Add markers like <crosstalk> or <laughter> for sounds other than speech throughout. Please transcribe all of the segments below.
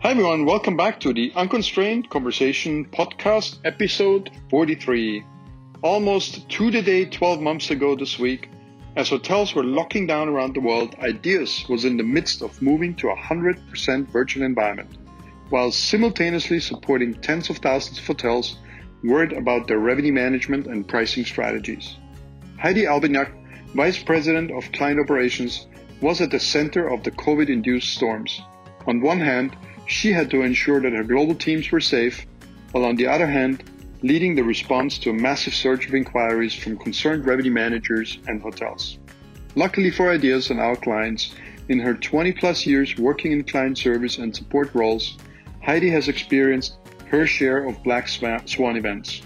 Hi, everyone. Welcome back to the Unconstrained Conversation podcast, episode 43. Almost to the day 12 months ago this week, as hotels were locking down around the world, Ideas was in the midst of moving to a 100% virtual environment, while simultaneously supporting tens of thousands of hotels worried about their revenue management and pricing strategies. Heidi Albignac, Vice President of Client Operations, was at the center of the COVID induced storms. On one hand, she had to ensure that her global teams were safe, while on the other hand, leading the response to a massive surge of inquiries from concerned revenue managers and hotels. Luckily for Ideas and our clients, in her 20 plus years working in client service and support roles, Heidi has experienced her share of black swan events.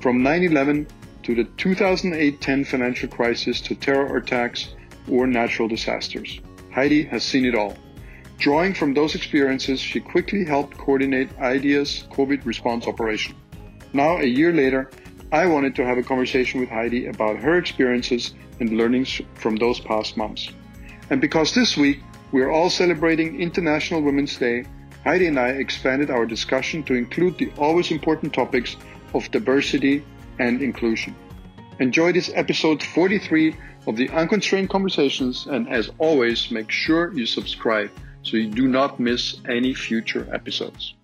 From 9 11 to the 2008 10 financial crisis to terror attacks or natural disasters. Heidi has seen it all. Drawing from those experiences, she quickly helped coordinate Ideas COVID response operation. Now, a year later, I wanted to have a conversation with Heidi about her experiences and learnings from those past months. And because this week we're all celebrating International Women's Day, Heidi and I expanded our discussion to include the always important topics of diversity and inclusion. Enjoy this episode 43 of the Unconstrained Conversations, and as always, make sure you subscribe so you do not miss any future episodes.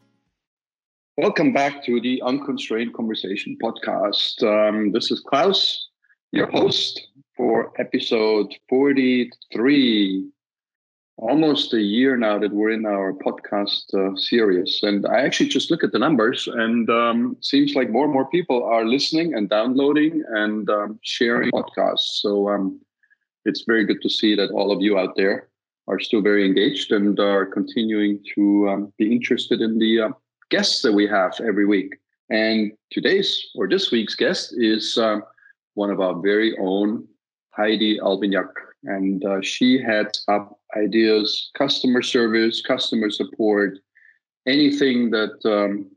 Welcome back to the Unconstrained Conversation podcast. Um, this is Klaus, your host for episode 43. Almost a year now that we're in our podcast uh, series. And I actually just look at the numbers, and um, seems like more and more people are listening and downloading and um, sharing podcasts. So um, it's very good to see that all of you out there are still very engaged and are continuing to um, be interested in the uh, guests that we have every week. And today's or this week's guest is um, one of our very own, Heidi Albignac. And uh, she heads up ideas, customer service, customer support, anything that um,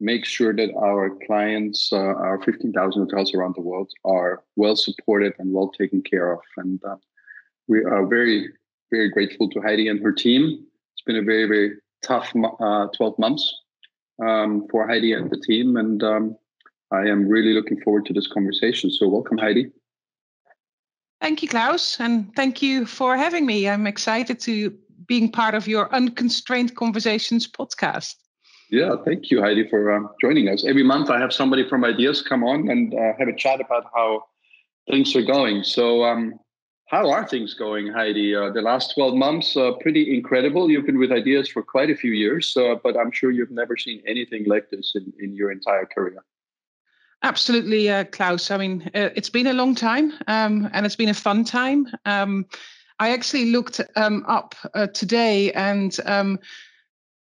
makes sure that our clients, uh, our 15,000 hotels around the world, are well supported and well taken care of. And uh, we are very very grateful to Heidi and her team. It's been a very, very tough uh, 12 months um, for Heidi and the team. And um, I am really looking forward to this conversation. So, welcome, Heidi. Thank you, Klaus. And thank you for having me. I'm excited to being part of your Unconstrained Conversations podcast. Yeah, thank you, Heidi, for um, joining us. Every month, I have somebody from Ideas come on and uh, have a chat about how things are going. So, um, how are things going, Heidi? Uh, the last 12 months, uh, pretty incredible. You've been with Ideas for quite a few years, uh, but I'm sure you've never seen anything like this in, in your entire career. Absolutely, uh, Klaus. I mean, uh, it's been a long time um, and it's been a fun time. Um, I actually looked um, up uh, today and um,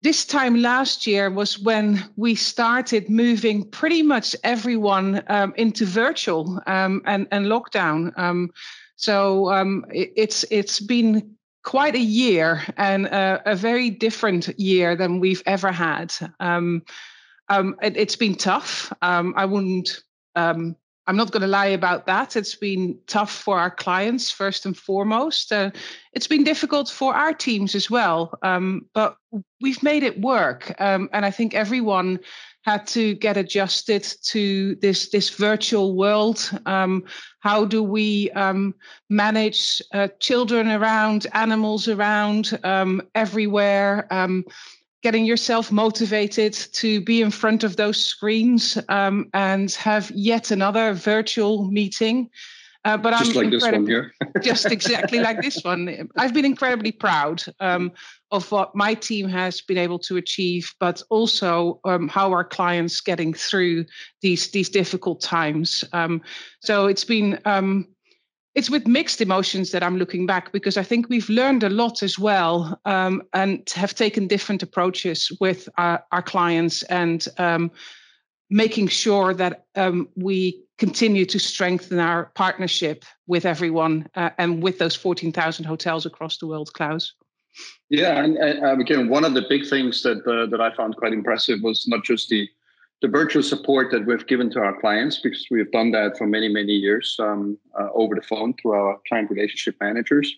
this time last year was when we started moving pretty much everyone um, into virtual um, and, and lockdown. So um, it, it's it's been quite a year and a, a, very different year than we've ever had. Um, um, it, has been tough. Um, I wouldn't. Um, I'm not going to lie about that. It's been tough for our clients first and foremost. Uh, it's been difficult for our teams as well, um, but we've made it work. and I think everyone had to get adjusted to this this virtual world. Um, how do we um, manage uh, children around, animals around, um, everywhere? Um, getting yourself motivated to be in front of those screens um, and have yet another virtual meeting. Uh, but just I'm like this one here. just exactly like this one. I've been incredibly proud um, of what my team has been able to achieve, but also um, how our clients getting through these these difficult times. Um, so it's been um, it's with mixed emotions that I'm looking back because I think we've learned a lot as well um, and have taken different approaches with our, our clients and um, making sure that um, we continue to strengthen our partnership with everyone uh, and with those 14,000 hotels across the world, Klaus. Yeah, and, and again, one of the big things that uh, that I found quite impressive was not just the the virtual support that we've given to our clients because we've done that for many many years um, uh, over the phone through our client relationship managers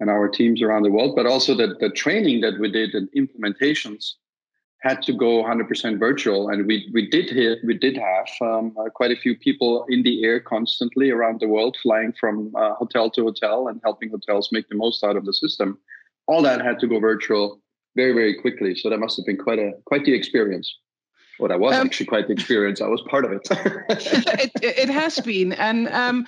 and our teams around the world, but also that the training that we did and implementations had to go 100% virtual, and we we did hit, we did have um, uh, quite a few people in the air constantly around the world, flying from uh, hotel to hotel and helping hotels make the most out of the system. All that had to go virtual very very quickly, so that must have been quite a quite the experience. Well, that was um, actually quite the experience. I was part of <laughs> it. it, it, has been, and um,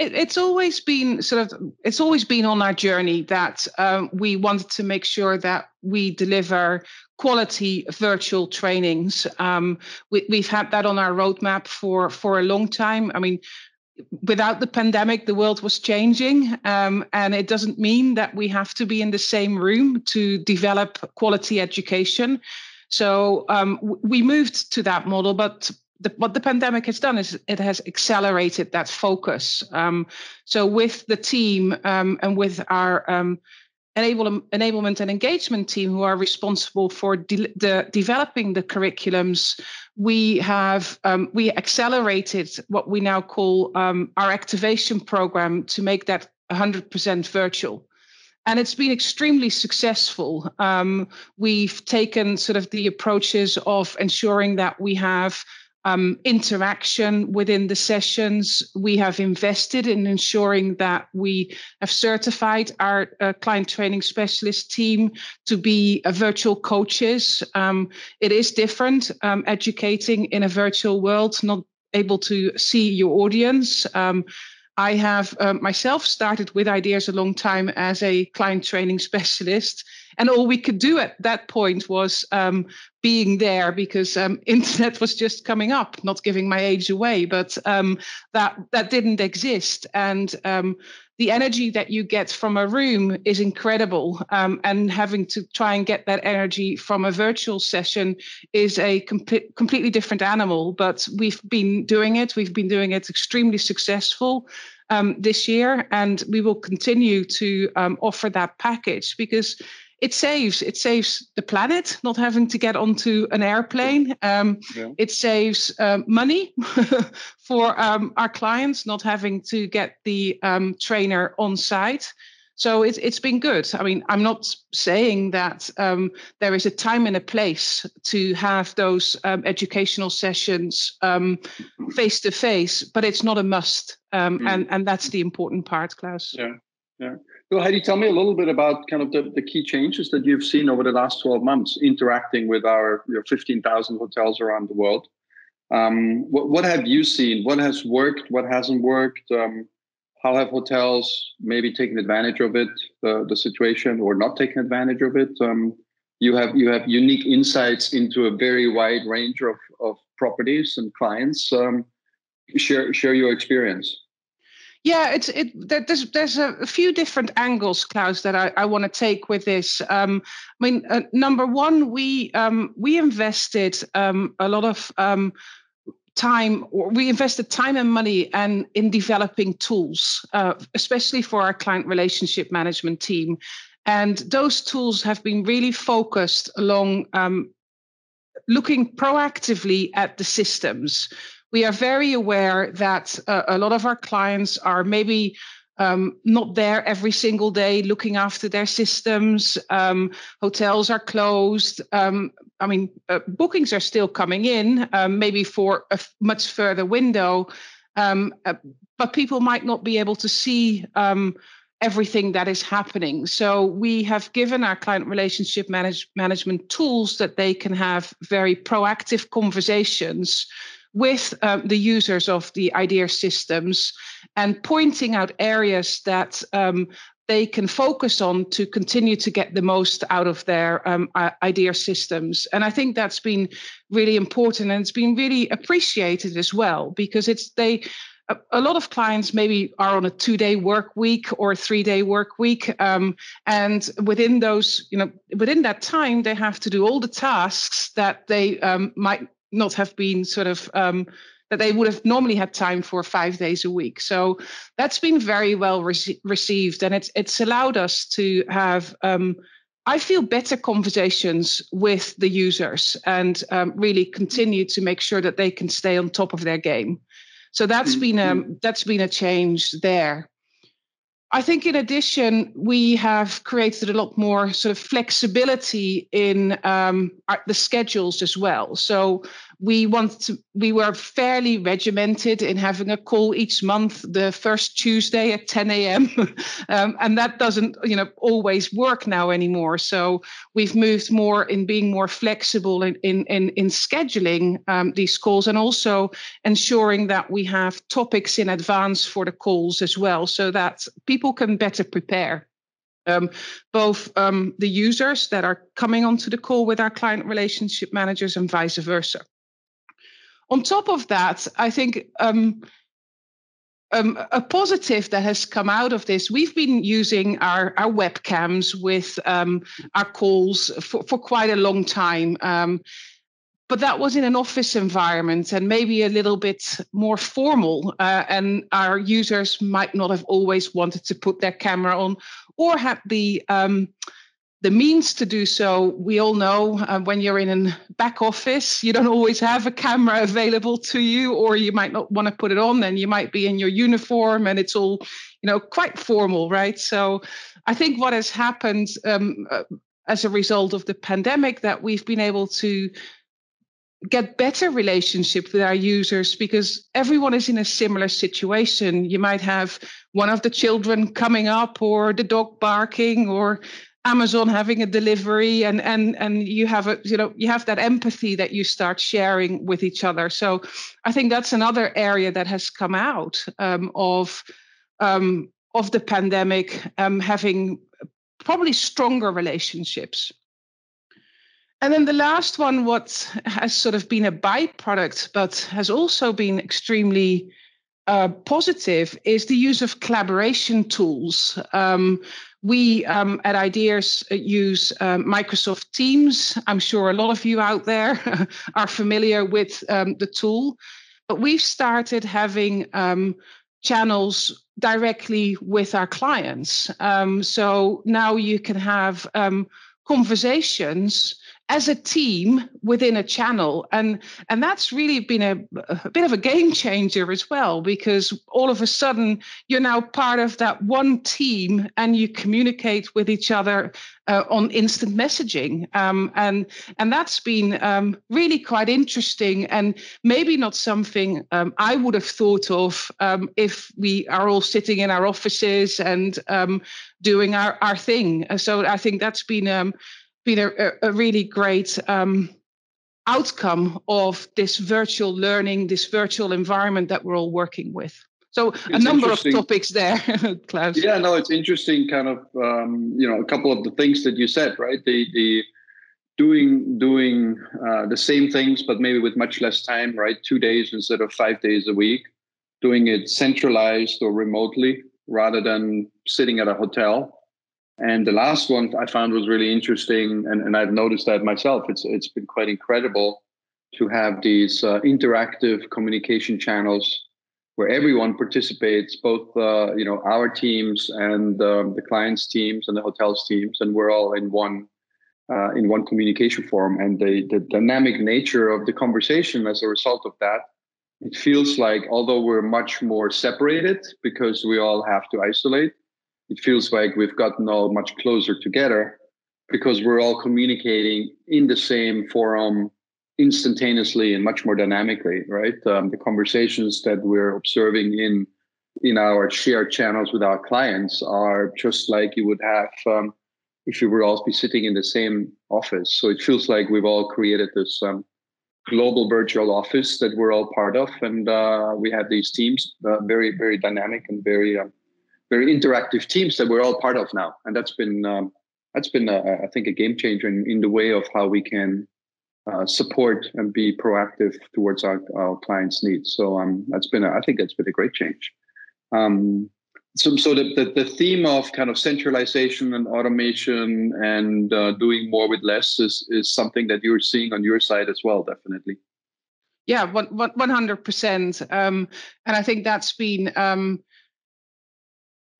it, it's always been sort of it's always been on our journey that um, we wanted to make sure that we deliver quality virtual trainings. Um, we, we've had that on our roadmap for for a long time. I mean, without the pandemic, the world was changing. Um, and it doesn't mean that we have to be in the same room to develop quality education. So um, we moved to that model, but the, what the pandemic has done is it has accelerated that focus. Um, so with the team um, and with our um, enable, enablement and engagement team who are responsible for de- the, developing the curriculums, we have um, we accelerated what we now call um, our activation program to make that 100% virtual and it's been extremely successful. Um, we've taken sort of the approaches of ensuring that we have um, interaction within the sessions. We have invested in ensuring that we have certified our uh, client training specialist team to be uh, virtual coaches. Um, it is different um, educating in a virtual world, not able to see your audience. Um, I have um, myself started with ideas a long time as a client training <laughs> specialist, and all we could do at that point was um, being there because um, <laughs> internet was just coming up. Not giving my age away, but um, that that didn't exist, and um, the energy that you get from a room is incredible. Um, and having to try and get that energy from a virtual session is a com- completely different animal. But we've been doing it. We've been doing it extremely successful um, this year, and we will continue to um, offer that package because it saves it saves the planet not having to get onto an airplane um, yeah. it saves um, money <laughs> for um, our clients not having to get the um, trainer on site so it's it's been good. I mean, I'm not saying that um, there is a time and a place to have those um, educational sessions face to face, but it's not a must, um, mm. and and that's the important part, Klaus. Yeah, yeah. So, Heidi, tell me a little bit about kind of the, the key changes that you've seen over the last 12 months interacting with our your 15,000 hotels around the world. Um, what, what have you seen? What has worked? What hasn't worked? Um, how have hotels maybe taken advantage of it, the, the situation, or not taken advantage of it? Um, you have you have unique insights into a very wide range of, of properties and clients. Um, share share your experience. Yeah, it's it. There's there's a, few different angles, Klaus, that I, I want to take with this. Um, I mean, uh, number one, we um, we invested um, a lot of um, time we invested time and money and in developing tools uh, especially for our client relationship management team and those tools have been really focused along um, looking proactively at the systems we are very aware that uh, a lot of our clients are maybe um, not there every single day looking after their systems. Um, hotels are closed. Um, I mean, uh, bookings are still coming in, um, maybe for a f- much further window, um, uh, but people might not be able to see um, everything that is happening. So we have given our client relationship manage- management tools that they can have very proactive conversations with um, the users of the IDEA systems and pointing out areas that um, they can focus on to continue to get the most out of their um, IDEA systems. And I think that's been really important and it's been really appreciated as well because it's they a lot of clients maybe are on a two day work week or a three day work week um, and within those you know within that time they have to do all the tasks that they um, might not have been sort of um, that they would have normally had time for five days a week. So that's been very well re- received, and it's it's allowed us to have. Um, I feel better conversations with the users and um, really continue to make sure that they can stay on top of their game. So that's mm-hmm. been um, that's been a change there. I think in addition, we have created a lot more sort of flexibility in um, the schedules as well. So we want to, we were fairly regimented in having a call each month, the first Tuesday at 10 a.m. <laughs> um, and that doesn't, you know, always work now anymore. So we've moved more in being more flexible in in in, in scheduling um, these calls and also ensuring that we have topics in advance for the calls as well, so that people can better prepare. Um, both um, the users that are coming onto the call with our client relationship managers and vice versa. On top of that, I think um, um, a positive that has come out of this, we've been using our, our webcams with um, our calls for, for quite a long time. Um, but that was in an office environment and maybe a little bit more formal. Uh, and our users might not have always wanted to put their camera on or had the the means to do so, we all know uh, when you're in a back office, you don't always have a camera available to you, or you might not want to put it on, and you might be in your uniform and it's all, you know, quite formal, right? So I think what has happened um, uh, as a result of the pandemic that we've been able to get better relationship with our users because everyone is in a similar situation you might have one of the children coming up or the dog barking or Amazon having a delivery and and and you have a you know you have that empathy that you start sharing with each other. So I think that's another area that has come out um, of um, of the pandemic, um, having probably stronger relationships. And then the last one, what has sort of been a byproduct, but has also been extremely uh, positive, is the use of collaboration tools. Um, we um, at Ideas uh, use um, Microsoft Teams. I'm sure a lot of you out there <laughs> are familiar with um, the tool, but we've started having um, channels directly with our clients. Um, so now you can have um, conversations as a team within a channel. And and that's really been a, a, bit of a game changer as well because all of a sudden you're now part of that one team and you communicate with each other uh, on instant messaging. Um, and and that's been um, really quite interesting and maybe not something um, I would have thought of um, if we are all sitting in our offices and um, doing our, our thing. So I think that's been um, been a, a really great um, outcome of this virtual learning, this virtual environment that we're all working with. So it's a number of topics there, <laughs> Klaus. Yeah, no, it's interesting. Kind of, um, you know, a couple of the things that you said, right? The the doing doing uh, the same things, but maybe with much less time, right? Two days instead of five days a week. Doing it centralized or remotely rather than sitting at a hotel and the last one I found was really interesting, and, and I've noticed that myself. It's it's been quite incredible to have these uh, interactive communication channels where everyone participates, both uh, you know our teams and um, the clients' teams and the hotels' teams, and we're all in one uh, in one communication forum. And the the dynamic nature of the conversation as a result of that, it feels like although we're much more separated because we all have to isolate it feels like we've gotten all much closer together because we're all communicating in the same forum instantaneously and much more dynamically right? Um, the conversations that we're observing in in our shared channels with our clients are just like you would have um, if you were all be sitting in the same office. So it feels like we've all created this um, global virtual office that we're all part of. And uh, we have these teams uh, very very dynamic and very um, very interactive teams that we're all part of now, and that's been um, that's been a, I think a game changer in, in the way of how we can uh, support and be proactive towards our, our clients' needs. So um, that's been a, I think that's been a great change. Um, so, so the, the, the, theme of kind of centralization and automation and uh, doing more with less is, is something that you're seeing on your side as well, definitely. Yeah, one, 100%. Um, and I think that's been um,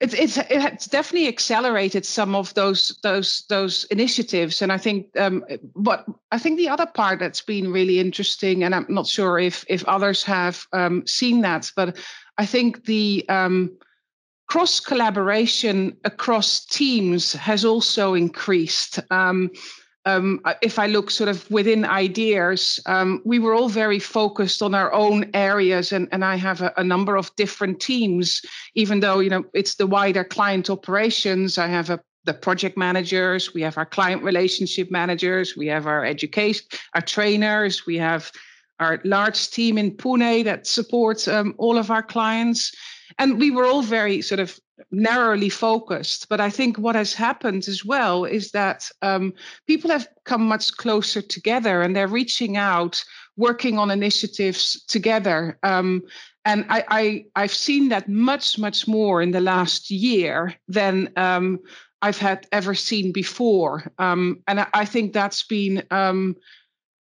it's it's it's definitely accelerated some of those those those initiatives and i think um but i think the other part that's been really interesting and i'm not sure if if others have um, seen that but i think the um cross collaboration across teams has also increased. Um, um, if I look sort of within ideas, um, we were all very focused on our own areas, and, and I have a, a, number of different teams. Even though you know it's the wider client operations, I have a, the project managers, we have our client relationship managers, we have our education, our trainers, we have our large team in Pune that supports um, all of our clients and we were all very sort of narrowly focused. But I think what has happened as well is that um, people have come much closer together and they're reaching out, working on initiatives together. Um, and I, I, have seen that much, much more in the last year than um, I've had ever seen before. Um, and I, I, think that's been um,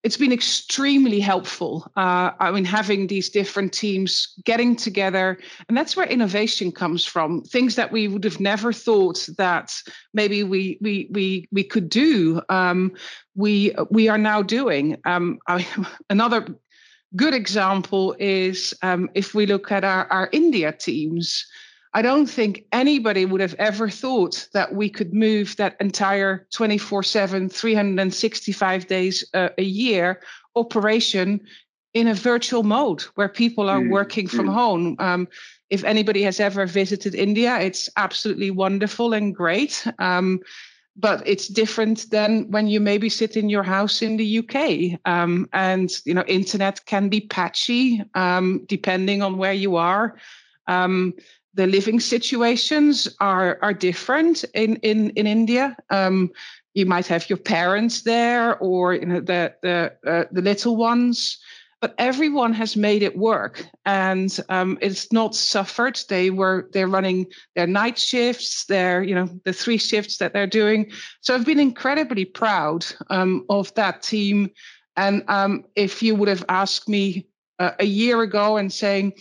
it's been extremely helpful. Uh, I mean, having these different teams getting together, and that's where innovation comes from. Things that we would have never thought that maybe we we we we could do. Um, we we are now doing. Um, I, <laughs> another good example is um, if we look at our our India teams. I don't think anybody would have ever thought that we could move that entire 24 7, 365 days uh, a year operation in a virtual mode where people are mm, working from mm. home. Um, if anybody has ever visited India, it's absolutely wonderful and great. Um, but it's different than when you maybe sit in your house in the UK. Um, and you know, internet can be patchy um, depending on where you are. Um, the living situations are are different in in in India. Um, you might have your parents there, or you know the the uh, the little ones, but everyone has made it work, and um, it's not suffered. They were they're running their night shifts, their you know the three shifts that they're doing. So I've been incredibly proud um, of that team. And um, if you would have asked me uh, a year ago and saying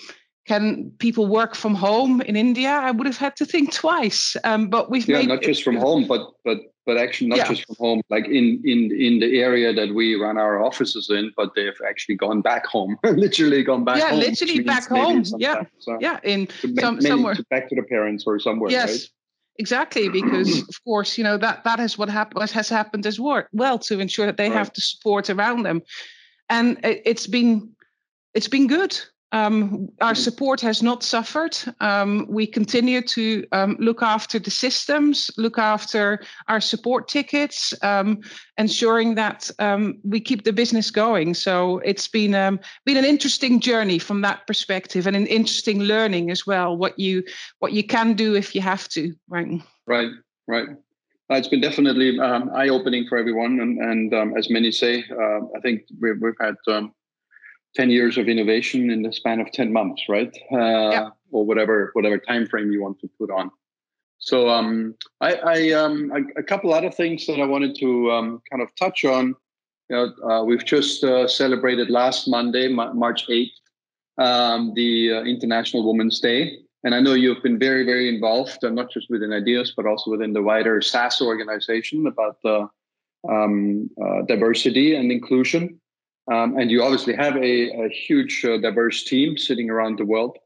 can people work from home in India? I would have had to think twice. Um, but we've yeah, not just from home, but but but actually not yeah. just from home, like in in in the area that we run our offices in. But they've actually gone back home, <laughs> literally gone back. Yeah, home, literally back home. Yeah, so yeah, in some, somewhere back to the parents or somewhere. Yes. Right? Exactly, because <clears throat> of course, you know that that is what happened What has happened as well. Well, to ensure that they right. have the support around them, and it, it's been it's been good um, our support has not suffered. Um, we continue to um, look after the systems, look after our support tickets, um, ensuring that um, we keep the business going. So it's been um, been an interesting journey from that perspective, and an interesting learning as well. What you what you can do if you have to, right? Right, right. Uh, it's been definitely eye opening for everyone, and, and as many say, uh, I think we've, we've had 10 years of innovation in the span of 10 months right uh, yeah. or whatever whatever time frame you want to put on so um, I, I um, a, a, couple other things that I wanted to um, kind of touch on. You know, uh, we've just uh, celebrated last Monday, March 8th, um, the uh, International Women's Day. And I know you've been very, very involved, uh, not just within ideas, but also within the wider SAS organization about the um, uh, diversity and inclusion. Um, and you obviously have a, a huge uh, diverse team sitting around the world.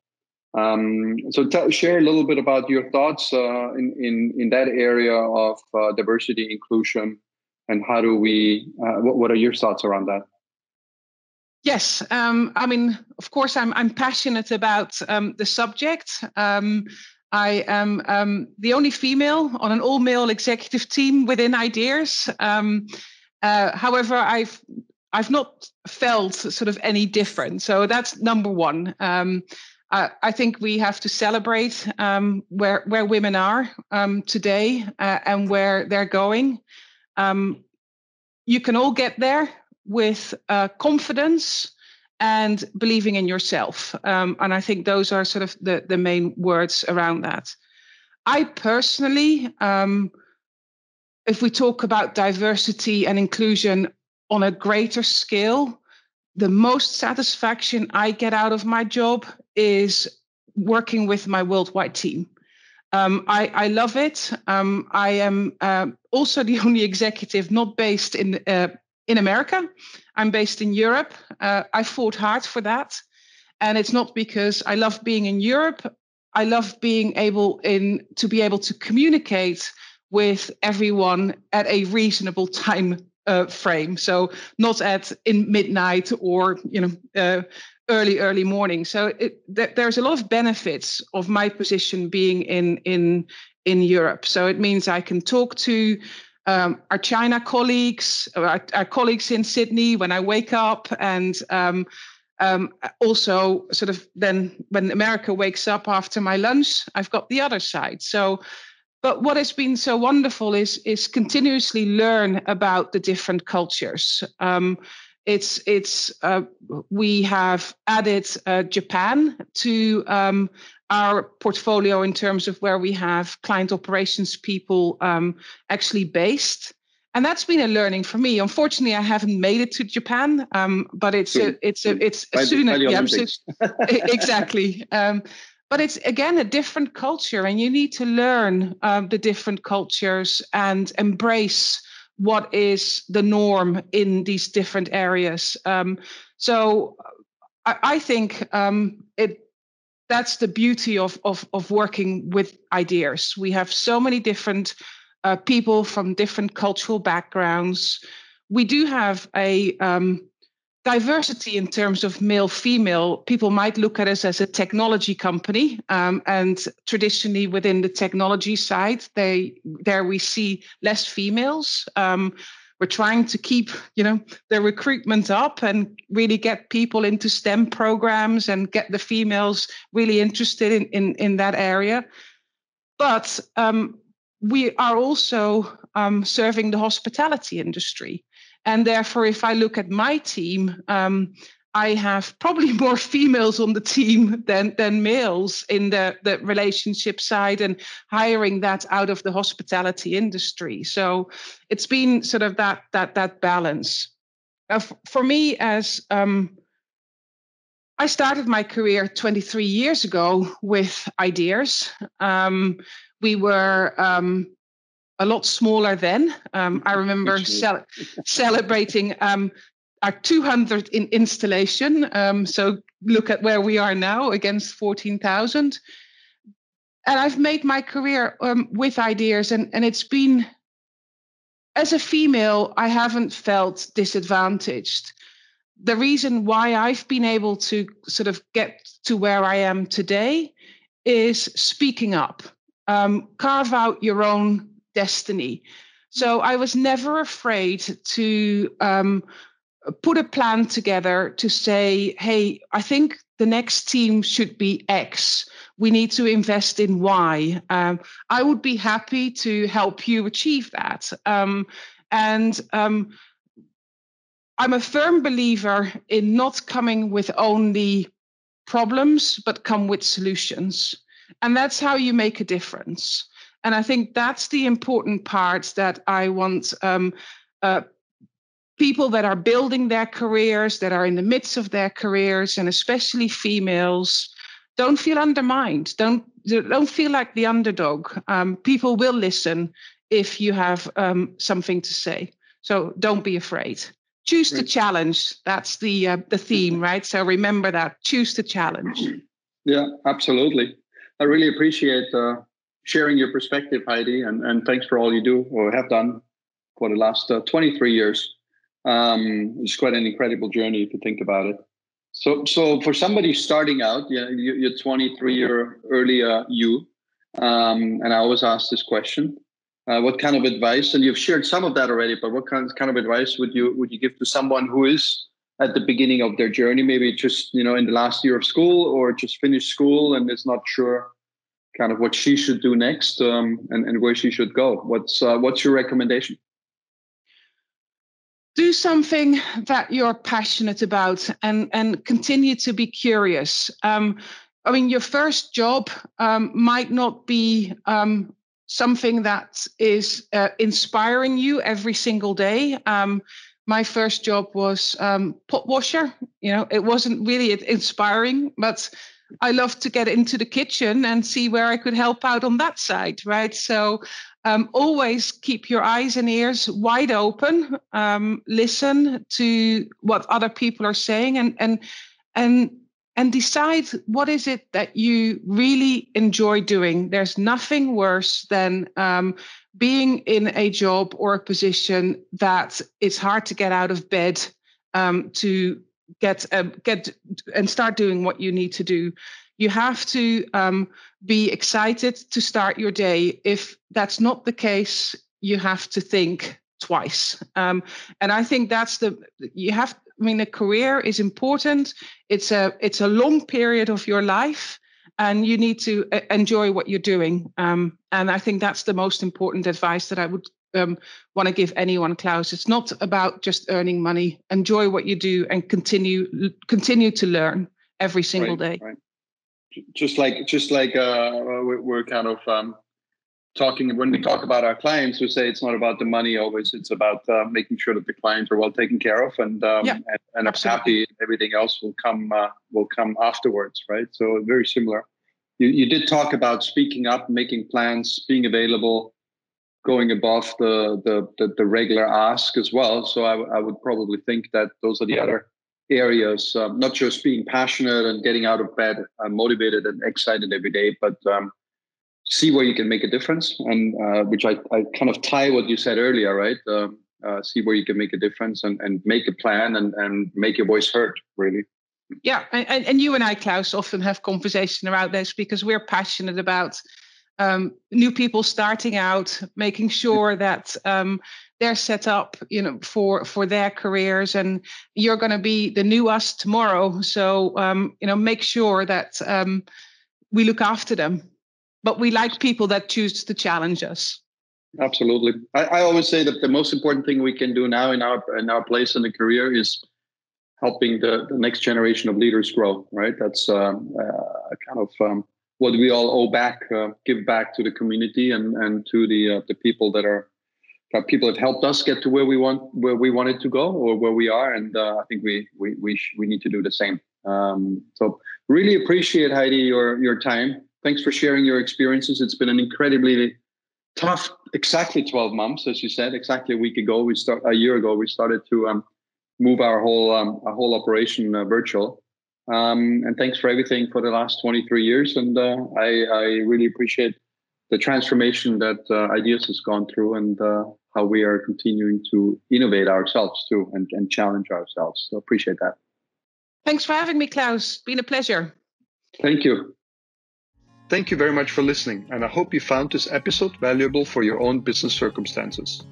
Um, so share a little bit about your thoughts uh, in, in, in that area of uh, diversity inclusion and how do we, uh, what, what are your thoughts around that? Yes, um, I mean, of course, I'm I'm passionate about um, the subject. Um, I am um, the only female on an all-male executive team within Ideas. Um, uh, however, I've I've not felt sort of any different. So that's number one. Um, I, I, think we have to celebrate um, where where women are um, today uh, and where they're going. Um, you can all get there with uh, confidence and believing in yourself. Um, and I think those are sort of the, the main words around that. I personally, um, if we talk about diversity and inclusion, on a greater scale, the most satisfaction I get out of my job is working with my worldwide team. Um, I, I, love it. Um, I am uh, also the <laughs> only executive not based in uh, in America. I'm based in Europe. Uh, I fought hard for that, and it's not because I love being in Europe. I love being able in to be able to communicate with everyone at a reasonable <laughs> time uh, frame. So not at in midnight or you know uh, early early morning. So it, th- there's a lot of benefits of my position being in in in Europe. So it means I can talk to um, our China colleagues, our, our, colleagues in Sydney when I wake up, and um, um, also sort of then when America wakes up after my lunch, I've got the other side. So, but what has been so wonderful is is continuously learn about the different cultures. Um, it's it's uh, we have added uh, Japan to um, our portfolio in terms of where we have client operations people um, actually based. And that's been a learning for me. Unfortunately, I haven't made it to Japan, um, but it's a, it's a, it's by. The, <laughs> yeah, exactly. But it's again a different culture, and you need to learn um, the different cultures and embrace what is the norm in these different areas. Um, so I, I think um, it that's the beauty of, of, of working with ideas. We have so many different uh, people from different cultural backgrounds. We do have a um, diversity in terms of male female. People might look at us as a technology company, um, and traditionally within the technology side, they there we see less females. Um, we're trying to keep you know the recruitment up and really get people into stem programs and get the females really interested in in, in that area but um, we are also um, serving the hospitality industry and therefore if i look at my team um, I have probably <laughs> more females on the team than than males in the, the relationship side and hiring that out of the hospitality industry. So it's been sort of that that that balance. Uh, for me, as um, I started my career 23 years ago with ideas. Um, we were um, a lot smaller then. Um, I remember ce- celebrating um, our 200 in installation. Um, so look at where we are now against 14,000. And I've made my career um, with ideas, and, and it's been, as a female, I haven't felt disadvantaged. The reason why I've been able to sort of get to where I am today is speaking up, um, carve out your own destiny. So I was never afraid to um, put a plan together to say, hey, I think the next team should be X. We need to invest in Y. Um, I would be happy to help you achieve that. Um, and um, I'm a firm believer in not coming with only problems, but come with solutions. And that's how you make a difference. And I think that's the important part that I want um, uh, people that are building their careers, that are in the midst of their careers, and especially females, don't feel undermined. Don't don't feel like the underdog. Um, people will listen if you have um, something to say. So don't be afraid. Choose to challenge. That's the uh, the theme, <laughs> right? So remember that. Choose the challenge. Yeah, absolutely. I really appreciate uh, sharing your perspective, Heidi, and, and thanks for all you do or have done for the last uh, 23 years. Um, it's quite an incredible journey if you think about it. So, so for somebody starting out, you, are 23 year early uh, you, um, and I always ask this question: uh, What kind of advice? And you've shared some of that already, but what kind kind of advice would you would you give to someone who is at the beginning of their journey, maybe just you know in the last year of school or just finished school and is not sure kind of what she should do next um, and, and where she should go? What's uh, what's your recommendation? do something that you're passionate about and and continue to be curious um, i mean your first job um, might not be um, something that is uh, inspiring you every single day um, my first job was um, pot washer you know it wasn't really inspiring but I love to get into the kitchen and see where I could help out on that side, right? So um, always keep your eyes and ears wide open. Um, listen to what other people are saying, and and and and decide what is it that you really enjoy doing. There's nothing worse than um, being in a job or a position that it's hard to get out of bed um, to get uh, get and start doing what you need to do. You have to um, be excited to start your day. If that's not the case, you have to think twice. Um, and I think that's the you have. I mean, a career is important. It's a it's a long period of your life, and you need to uh, enjoy what you're doing. Um, and I think that's the most important advice that I would um, want to give anyone, Klaus. It's not about just earning money. Enjoy what you do and continue continue to learn every single right, day. Right. Just like just like uh, we're, we're kind of um, talking when we talk about our clients, we say it's not about the money always. It's about uh, making sure that the clients are well taken care of and um, yeah, and, and are happy. Everything else will come uh, will come afterwards, right? So very similar. You you did talk about speaking up, making plans, being available, going above the the the, the regular ask as well. So I, I would probably think that those are the other areas. Um, not just being passionate and getting out of bed, uh, motivated and excited every day, but um, see where you can make a difference and uh, which I, I kind of tie what you said earlier right um, uh, see where you can make a difference and, and make a plan and, and make your voice heard really yeah and, and you and i klaus often have conversation around this because we're passionate about um, new people starting out making sure that um, they're set up you know for for their careers. And you're going to be the new us tomorrow. So um, you know make sure that um, we look after them. But we like people that choose to challenge us. Absolutely. I, I, always say that the most important thing we can do now in our in our place in the career is helping the, the next generation of leaders grow right? That's um, uh, kind of um, what we all owe back uh, give back to the community and and to the uh, the people that are that people have helped us get to where we want where we wanted to go or where we are and uh, i think we we we, sh- we need to do the same um, so really appreciate heidi your your time thanks for sharing your experiences. It's been an incredibly tough, exactly 12 months, as you said, exactly a week ago. We start a year ago. We started to um, move our whole um, our whole operation uh, virtual. Um, and thanks for everything for the last 23 years. And uh, I, I, really appreciate the transformation that uh, Ideas has gone through and uh, how we are continuing to innovate ourselves too and, and challenge ourselves. So appreciate that. Thanks for having me, Klaus. Been a pleasure. Thank you. Thank you very much for listening, and I hope you found this episode valuable for your own business circumstances.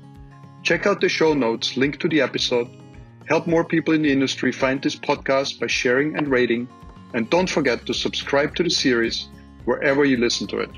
Check out the show notes linked to the episode. Help more people in the industry find this podcast by sharing and rating. And don't forget to subscribe to the series wherever you listen to it.